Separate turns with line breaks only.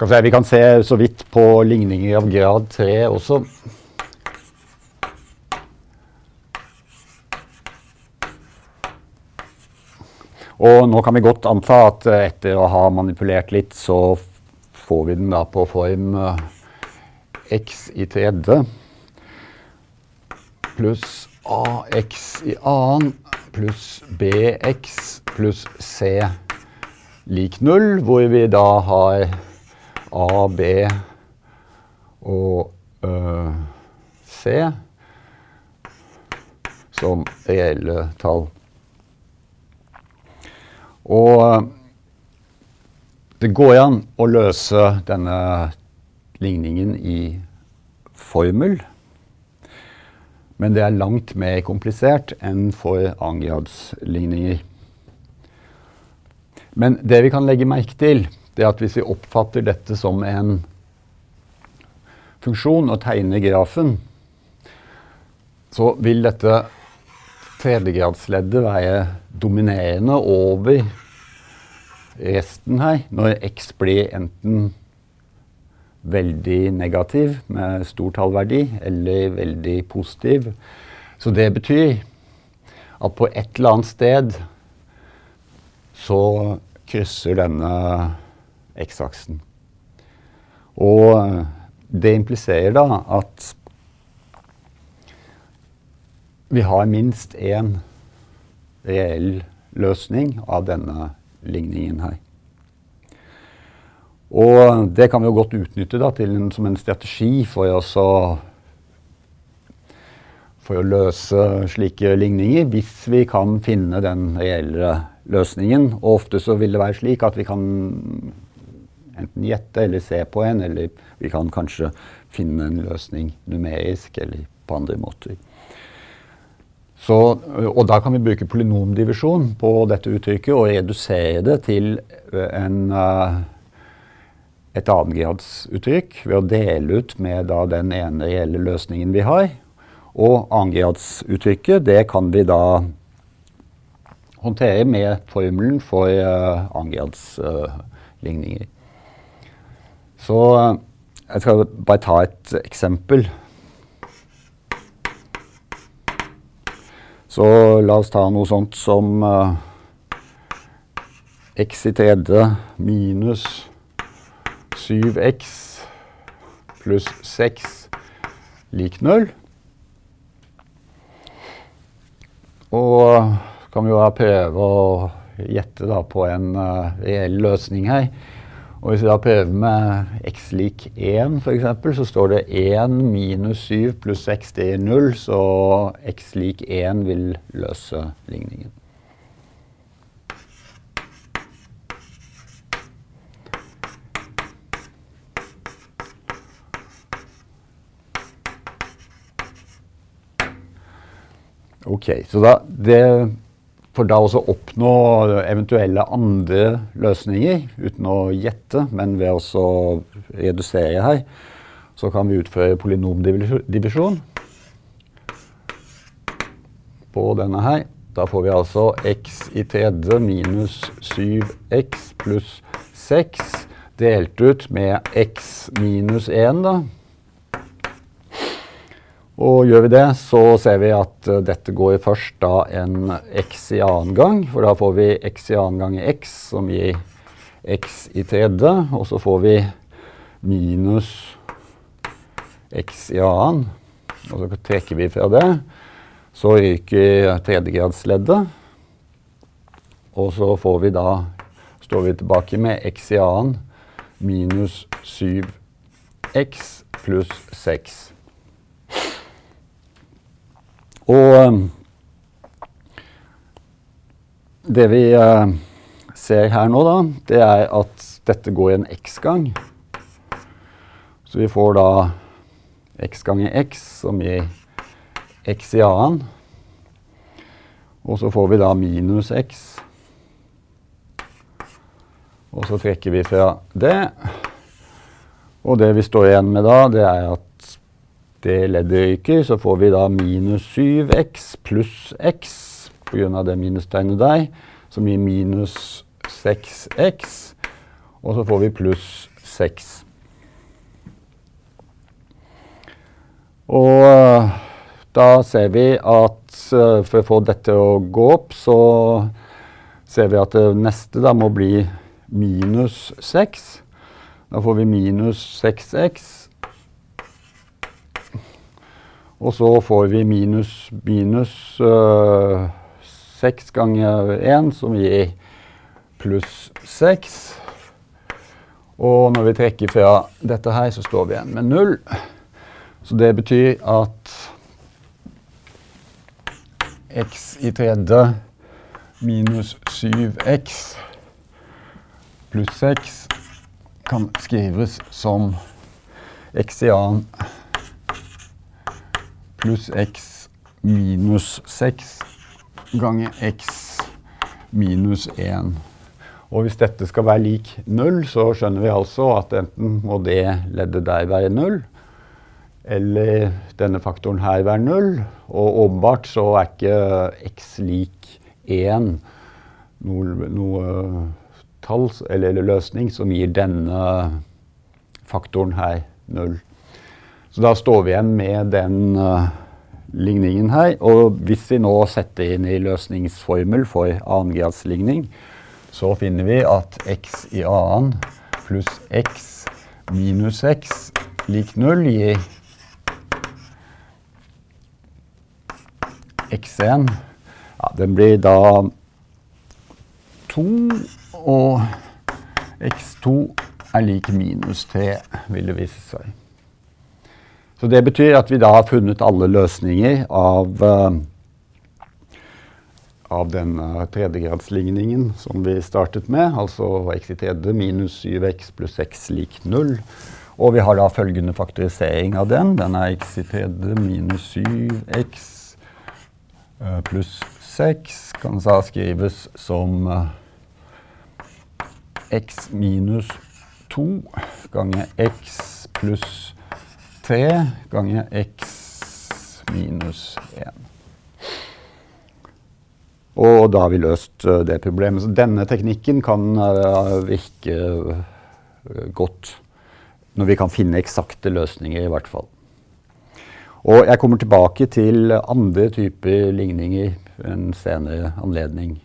Vi, kan se så vidt på ligninger av grad 3 også. Og nå kan vi godt anta at eh, etter å ha manipulert litt, så får vi den da på form uh, x i tredje pluss ax i annen pluss bx pluss c lik null, hvor vi da har a, b og c som reelle tall. Og det går an å løse denne ligningen i formel. Men det er langt mer komplisert enn for annengradsligninger. Men det vi kan legge merke til, det at hvis vi oppfatter dette som en funksjon og tegner grafen, så vil dette tredjegradsleddet være dominerende over resten her, når x blir enten veldig negativ med stor tallverdi eller veldig positiv. Så det betyr at på et eller annet sted så krysser denne x-aksen. Og det impliserer da at vi har minst én reell løsning av denne ligningen her. Og det kan vi jo godt utnytte da, en, som en strategi for, også, for å løse slike ligninger, hvis vi kan finne den reelle løsningen. Og ofte så vil det være slik at vi kan enten gjette eller se på en, eller vi kan kanskje finne en løsning numerisk eller på andre måter. Så, og da kan vi bruke polynomdivisjon på dette uttrykket og redusere det til en, eh, et annengradsuttrykk ved å dele ut med da, den ene reelle løsningen vi har. Og annengradsuttrykket det kan vi da håndtere med formelen for uh, annengradsligninger. Uh, Så uh, jeg skal bare ta et eksempel. Så la oss ta noe sånt som uh, x i tredje minus 7x pluss 6 lik 0. Og kan vi jo prøve å gjette på en uh, reell løsning her. Og hvis vi da prøver med x lik 1 f.eks., så står det 1 minus 7 pluss 6 det er 0, så x lik 1 vil løse ligningen. Ok, så da det for da også oppnå eventuelle andre løsninger uten å gjette, men ved å redusere her, så kan vi utføre polynomdivisjon på denne her. Da får vi altså x i tredje minus 7x pluss 6 delt ut med x minus 1, da. Og gjør vi det, så ser vi at uh, dette går først da en x i annen gang. For da får vi x i annen gang i x, som gir x i tredje. Og så får vi minus x i annen. Og så trekker vi fra det. Så ryker tredjegradsleddet. Og så får vi da står vi tilbake med x i annen minus 7x pluss 6. Og um, det vi uh, ser her nå, da, det er at dette går i en x-gang. Så vi får da x ganger x, som gir x i annen. Og så får vi da minus x. Og så trekker vi fra det. Og det vi står igjen med da, det er at det leddet ryker, så får vi da minus 7x pluss x pga. det minustegnet der, som gir minus 6x. Og så får vi pluss 6. Og uh, da ser vi at uh, for å få dette å gå opp, så ser vi at det neste da må bli minus 6. Da får vi minus 6x. Og så får vi minus minus uh, ganger én, som gir pluss seks. Og når vi trekker fra dette her, så står vi igjen med null. Så det betyr at x i tredje minus 7x pluss 6 kan skrives som x i annen pluss x minus 6 ganger x minus 1. Og hvis dette skal være lik 0, så skjønner vi altså at enten må det leddet der være 0, eller denne faktoren her være 0. Og åpenbart så er ikke x lik 1 noe, noe tall eller løsning som gir denne faktoren her 0. Så da står vi igjen med den uh, ligningen her. Og hvis vi nå setter inn i løsningsformel for annengradsligning, så finner vi at x i annen pluss x minus x lik 0 gir x1. Ja, den blir da 2, og x2 er lik minus 3, vil det vise seg. Så det betyr at vi da har funnet alle løsninger av, uh, av denne tredjegradsligningen som vi startet med, altså x i tredje minus 7x pluss x lik 0. Og vi har da følgende faktorisering av den. Den er x i tredje minus 7x uh, pluss 6 kan da skrives som x minus 2 ganger x pluss 3 ganger x minus 1. Og da har vi løst uh, det problemet. Så denne teknikken kan uh, virke uh, godt når vi kan finne eksakte løsninger, i hvert fall. Og jeg kommer tilbake til andre typer ligninger en senere anledning.